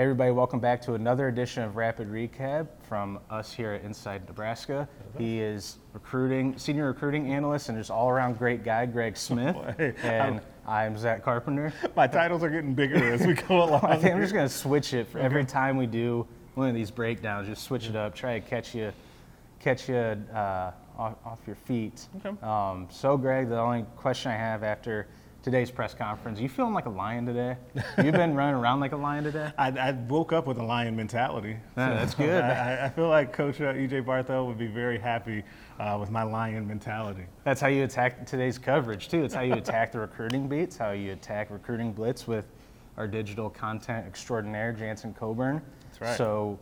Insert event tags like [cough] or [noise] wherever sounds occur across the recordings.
Hey, everybody, welcome back to another edition of Rapid Recap from us here at Inside Nebraska. He is recruiting, senior recruiting analyst, and just all around great guy, Greg Smith. [laughs] And I'm Zack Carpenter. My titles are getting bigger as we go [laughs] along. I think I'm just going to switch it for every time we do one of these breakdowns. Just switch it up, try to catch you, catch you uh, off, off your feet. Okay. Um, so, Greg, the only question I have after today's press conference, you feeling like a lion today? You've been running around like a lion today. [laughs] I, I woke up with a lion mentality. Yeah, that's good. I, I feel like Coach uh, EJ Barthel would be very happy uh, with my lion mentality. That's how you attack today's coverage too. It's how you attack the recruiting beats, how you attack recruiting blitz with our digital content extraordinaire, Jansen Coburn. That's right. So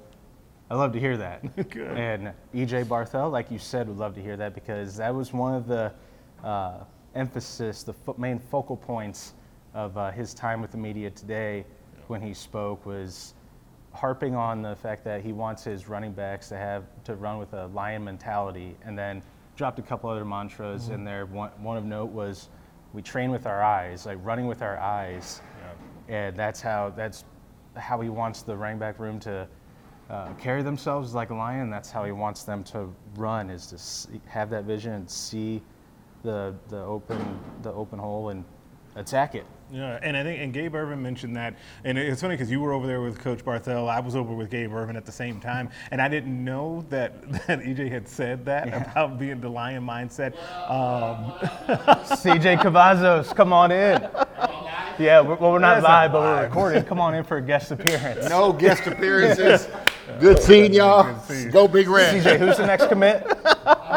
I love to hear that. [laughs] Good. And EJ Barthel, like you said, would love to hear that because that was one of the uh, emphasis, the fo- main focal points of uh, his time with the media today when he spoke was harping on the fact that he wants his running backs to have to run with a lion mentality and then dropped a couple other mantras in there. One, one of note was we train with our eyes like running with our eyes. And that's how that's how he wants the running back room to uh, carry themselves like a lion. That's how he wants them to run is to see, have that vision and see the the open the open hole and attack it. Yeah, and I think and Gabe Ervin mentioned that, and it's funny because you were over there with Coach Barthel. I was over with Gabe Ervin at the same time, and I didn't know that [laughs] that EJ had said that Yeah. about being the lion mindset. Um, [laughs] CJ Cavazos, come on in. Yeah, we're, well, we're not That's live, but we're live. recorded. Come on in for a guest appearance. No guest appearances. Good seeing y'all. Good to see you. Go Big Red. CJ, who's the next commit?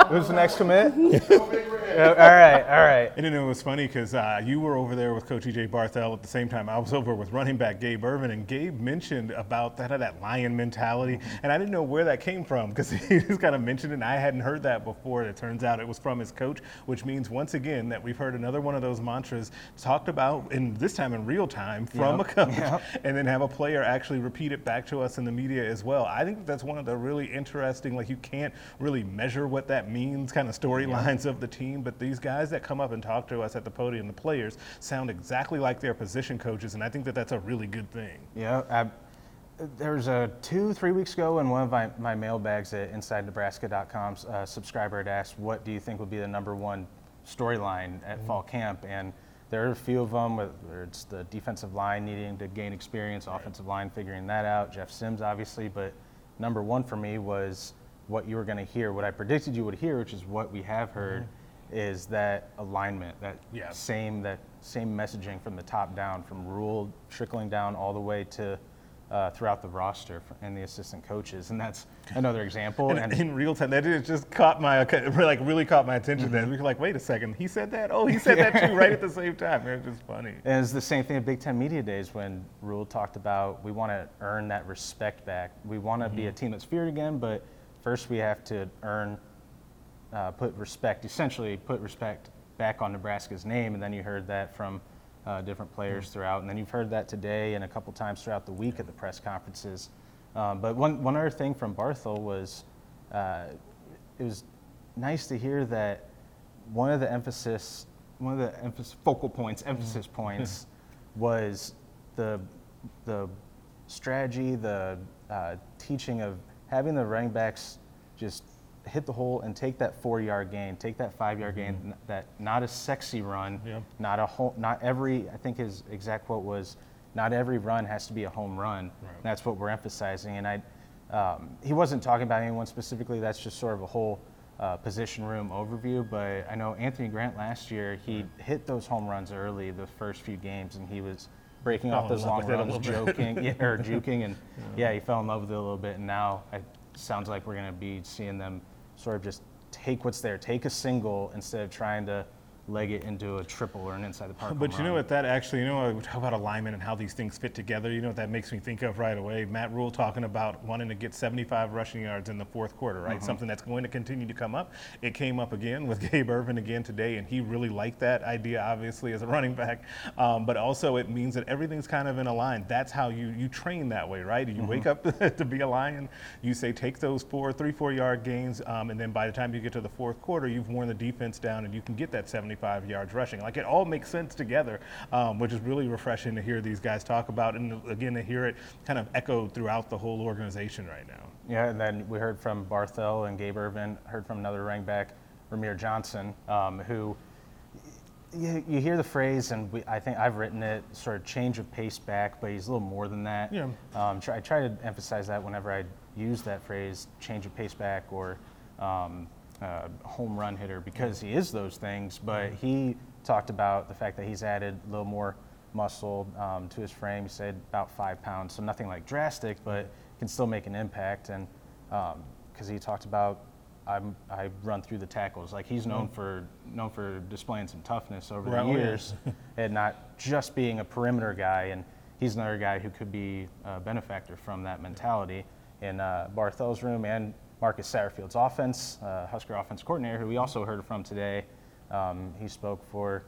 Who's the next commit? Yeah, all right, all right. And then it was funny because uh, you were over there with Coach EJ Barthel at the same time. I was over with running back Gabe Ervin, and Gabe mentioned about that that lion mentality, and I didn't know where that came from because [laughs] he just kind of mentioned it. and I hadn't heard that before. And it turns out it was from his coach, which means once again that we've heard another one of those mantras talked about, in this time in real time from Yep, a coach, yep. [laughs] and then have a player actually repeat it back to us in the media as well. I think that's one of the really interesting. Like you can't really measure what that means, kind of storylines of the team, but these guys that come up and talk to us at the podium, the players, sound exactly like their position coaches, and I think that that's a really good thing. Yeah, I, there was a two, three weeks ago in one of my, my mailbags at InsideNebraska.com, uh, subscriber had asked, what do you think would be the number one storyline at fall camp? And there are a few of them, whether it's the defensive line needing to gain experience, offensive line figuring that out, Jeff Sims obviously, but number one for me was what you were going to hear, what I predicted you would hear, which is what we have heard, is that alignment, that Yeah. same that same messaging from the top down, from Rhule trickling down all the way to uh, throughout the roster and the assistant coaches, and that's another example. And, And, in real time, that just caught my uh, like really caught my attention. That mm-hmm. we were like, wait a second, he said that. Oh, he said that too, [laughs] right at the same time. It was just funny. and it's the same thing at Big Ten Media Days when Rhule talked about we want to earn that respect back. We want to be mm-hmm. a team that's feared again, but first we have to earn, uh, put respect, essentially put respect back on Nebraska's name. And then you heard that from uh, different players throughout. And then you've heard that today and a couple times throughout the week at the press conferences. Um, but one, one other thing from Barthel was uh, it was nice to hear that one of the emphasis, one of the emphasis, focal points, emphasis points [laughs] was the, the strategy, the uh, teaching of having the running backs just hit the hole and take that four yard gain, take that five yard gain, n- that not a sexy run, Yeah. not a whole, not every, I think his exact quote was, not every run has to be a home run. That's what we're emphasizing. And I, um, he wasn't talking about anyone specifically. That's just sort of a whole uh, position room overview. But I know Anthony Grant last year, he hit those home runs early the first few games, and he was breaking off those long with it a runs, joking, [laughs] yeah, or juking, and yeah, he fell in love with it a little bit. And now it sounds like we're going to be seeing them sort of just take what's there, take a single instead of trying to leg it into a triple or an inside the park. But you know run. what? That actually, you know, we talk about alignment and how these things fit together. You know what that makes me think of right away? Matt Rhule talking about wanting to get 75 rushing yards in the fourth quarter, right? Something that's going to continue to come up. It came up again with [laughs] Gabe Ervin again today, and he really liked that idea, obviously, as a running back. Um, but also, it means that everything's kind of in a line. That's how you you train that way, right? You wake up [laughs] to be a lion. You say take those four, three, four yard gains, um, and then by the time you get to the fourth quarter, you've worn the defense down, and you can get that 75 75 yards rushing. Like it all makes sense together, um, which is really refreshing to hear these guys talk about, and again to hear it kind of echoed throughout the whole organization right now. Yeah, and then we heard from Barthel and Gabe Ervin, heard from another running back, Rahmir Johnson, um, who you, you hear the phrase, and we, I think I've written it, sort of change of pace back, but he's a little more than that. Yeah. Um, try, I try to emphasize that whenever I use that phrase, change of pace back or um, uh, home run hitter, because he is those things. But he talked about the fact that he's added a little more muscle um, to his frame. He said about five pounds, so nothing like drastic, but can still make an impact. And because he talked about I'm, I run through the tackles. Like he's known for known for displaying some toughness over Right, the oh, years, [laughs] and not just being a perimeter guy. And he's another guy who could be a benefactor from that mentality in uh, Barthel's room and Marcus Satterfield's offense, uh, Husker offense coordinator, who we also heard from today. Um, he spoke for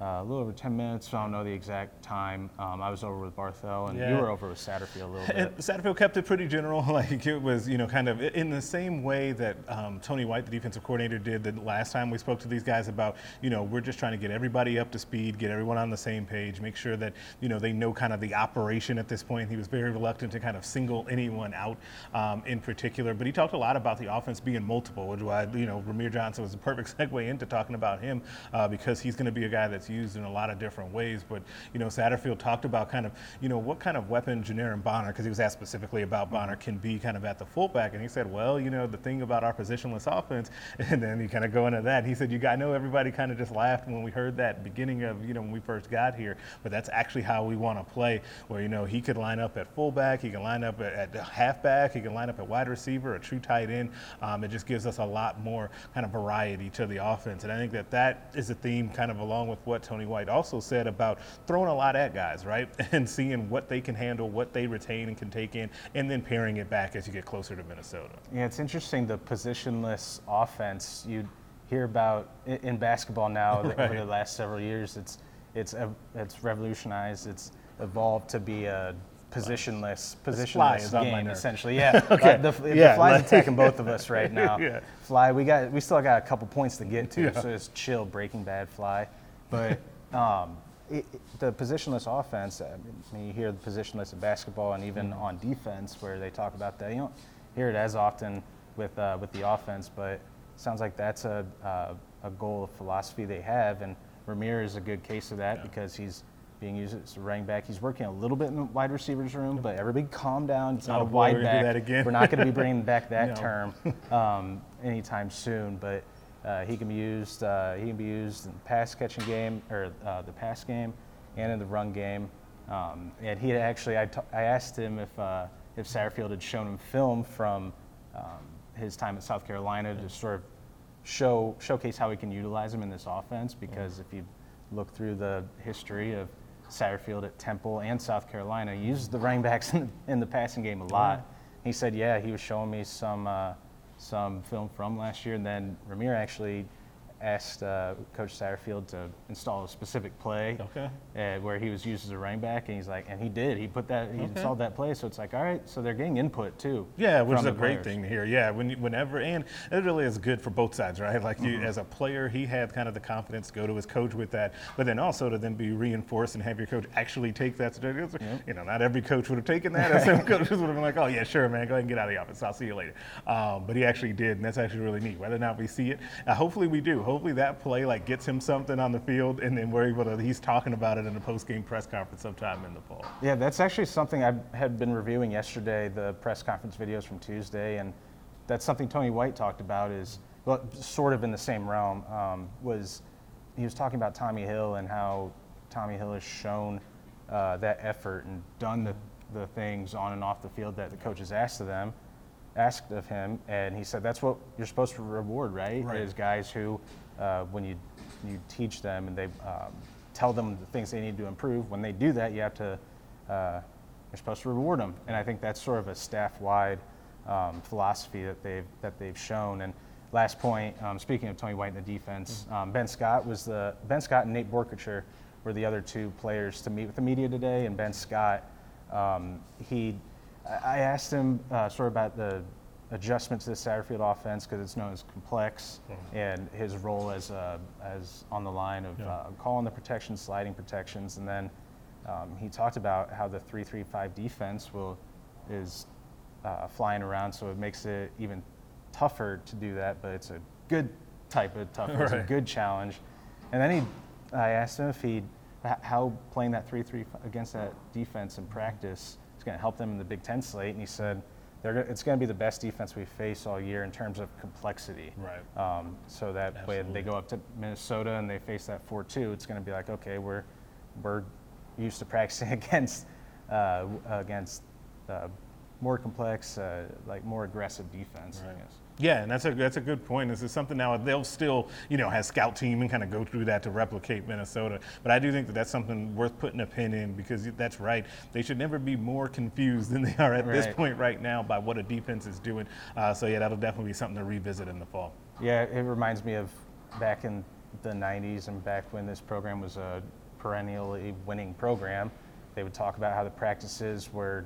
uh, a little over 10 minutes. I don't know the exact time. Um, I was over with Barthel, and you were over with Satterfield a little And bit. Satterfield kept it pretty general. [laughs] Like it was, you know, kind of in the same way that um, Tony White, the defensive coordinator, did the last time we spoke to these guys about, you know, we're just trying to get everybody up to speed, get everyone on the same page, make sure that, you know, they know kind of the operation at this point. He was very reluctant to kind of single anyone out um, in particular, but he talked a lot about the offense being multiple, which why, you know, Rahmir Johnson was a perfect [laughs] segue into talking about him uh, because he's going to be a guy that's used in a lot of different ways. But, you know, Satterfield talked about kind of, you know, what kind of weapon Janiran Bonner, because he was asked specifically about Bonner, can be kind of at the fullback. And he said, well, you know, the thing about our positionless offense, [laughs] and then he kind of go into that. He said, you got, I know everybody kind of just laughed when we heard that beginning of, you know, when we first got here, but that's actually how we want to play, where, you know, he could line up at fullback, he can line up at, at halfback, he can line up at wide receiver, a true tight end. Um, it just gives us a lot more kind of variety to the offense. And I think that that is a theme kind of along with what Tony White also said about throwing a lot at guys, right? [laughs] And seeing what they can handle, what they retain and can take in, and then pairing it back as you get closer to Minnesota. Yeah, it's interesting the positionless offense you hear about in basketball now that [laughs] over the last several years. It's it's it's revolutionized. It's evolved to be a positionless positionless game essentially. Yeah, [laughs] Okay. Uh, the, the Yeah, fly's like- attacking both of us right now. Yeah. Fly, we got we still got a couple points to get to, Yeah. so it's chill Breaking Bad fly, but. [laughs] Um, it, it- the positionless offense, I mean, you hear the positionless in basketball and even Mm-hmm. on defense where they talk about that. You don't hear it as often with, uh, with the offense, but it sounds like that's a, uh, a goal of philosophy they have. And Rahmir is a good case of that because he's being used as a running back. He's working a little bit in the wide receivers room, but everybody calm down. It's not Oh, a boy, wide we're back. We're not going to be bringing back [laughs] that No. term [laughs] um, anytime soon, but uh, he can be used. Uh, he can be used in the pass catching game or uh, the pass game, and in the run game. Um, and he had actually, I, t- I asked him if uh, if Satterfield had shown him film from um, his time at South Carolina to sort of show showcase how he can utilize him in this offense. Because if you look through the history of Satterfield at Temple and South Carolina, he uses the running backs [laughs] in the, in the passing game a lot. He said, yeah, he was showing me some uh, some film from last year, and then Rahmir actually asked uh, Coach Satterfield to install a specific play Okay. uh, where he was used as a running back, and he's like, and he did. He put that, he Okay. installed that play. So it's like, all right, so they're getting input too. Yeah, which is a great players. thing to hear. Yeah, when, you- whenever, and it really is good for both sides, right? Like Mm-hmm. you, as a player, he had kind of the confidence to go to his coach with that, but then also to then be reinforced and have your coach actually take that. suggestion. You know, not every coach would have taken that. and Some [laughs] coaches would have been like, "Oh yeah, sure, man, go ahead and get out of the office. I'll see you later." Um, but he actually did, and that's actually really neat. Whether or not we see it, uh, hopefully we do. Hopefully that play like gets him something on the field, and then we're able to. He's talking about it in a post-game press conference sometime in the fall. Yeah, that's actually something I had been reviewing yesterday, the press conference videos from Tuesday, and that's something Tony White talked about is, well, sort of in the same realm, um, was he was talking about Tommy Hill and how Tommy Hill has shown uh, that effort and done the, the things on and off the field that the coaches asked of them, asked of him, and he said that's what you're supposed to reward, right? Right. Is guys who, uh, when you you teach them and they um, tell them the things they need to improve, when they do that, you have to uh, you're supposed to reward them, and I think that's sort of a staff-wide um, philosophy that they've that they've shown. And last point, um, speaking of Tony White and the defense, um, Ben Scott was the Ben Scott and Nate Boerkircher were the other two players to meet with the media today, and Ben Scott, um, he, I asked him uh, sort of about the adjustment to the Satterfield offense because it's known as complex, and his role as uh, as on the line of Yeah. uh, calling the protections, sliding protections, and then um, he talked about how the three-three-five defense will is uh, flying around, so it makes it even tougher to do that. But it's a good type of tougher. It's a good challenge. And then he, I asked him if he, how playing that three-three against that defense in practice is going to help them in the Big Ten slate, and he said. They're, it's going to be the best defense we face all year in terms of complexity. Right. Um, so that when Absolutely. they go up to Minnesota and they face that 4-2, it's going to be like, okay, we're we're used to practicing [laughs] against uh, against uh, more complex, uh, like more aggressive defense. I guess. Yeah, and that's a that's a good point. This is something now they'll still you know have scout team and kind of go through that to replicate Minnesota. But I do think that that's something worth putting a pin in because that's right. They should never be more confused [laughs] than they are at this point right now by what a defense is doing. Uh, so yeah, that'll definitely be something to revisit in the fall. Yeah, it reminds me of back in the 90s and back when this program was a perennially winning program. They would talk about how the practices were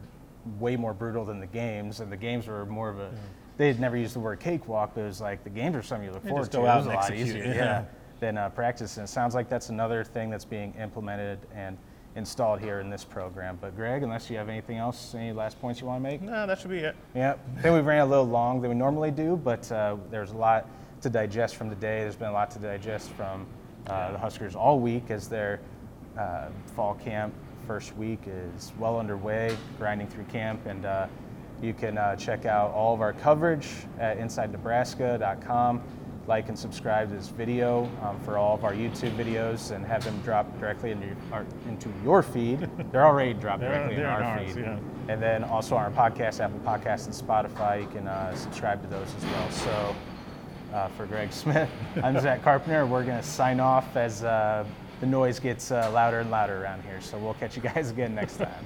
way more brutal than the games, and the games were more of a. They had never used the word cakewalk, but it was like the games are something you look Yeah, forward just to. go It out was a and lot execute, easier, yeah. than uh, practice. And it sounds like that's another thing that's being implemented and installed here in this program. But Greg, unless you have anything else, any last points you want to make? No, that should be it. Yeah, I think we ran a little long than we normally do, but uh, there's a lot to digest from the day. There's been a lot to digest from uh, the Huskers all week as their uh, fall camp first week is well underway, grinding through camp, and uh, you can uh, check out all of our coverage at InsideNebraska.com. Like and subscribe to this video um, for all of our YouTube videos and have them drop directly into your, our, into your feed. [laughs] They're already dropped directly in our ours, feed. yeah. And then also on our podcast, Apple Podcasts, and Spotify. You can uh, subscribe to those as well. So uh, for Greg [laughs] Smith, I'm Zack Carpenter. We're going to sign off as uh, the noise gets uh, louder and louder around here. So we'll catch you guys again next time.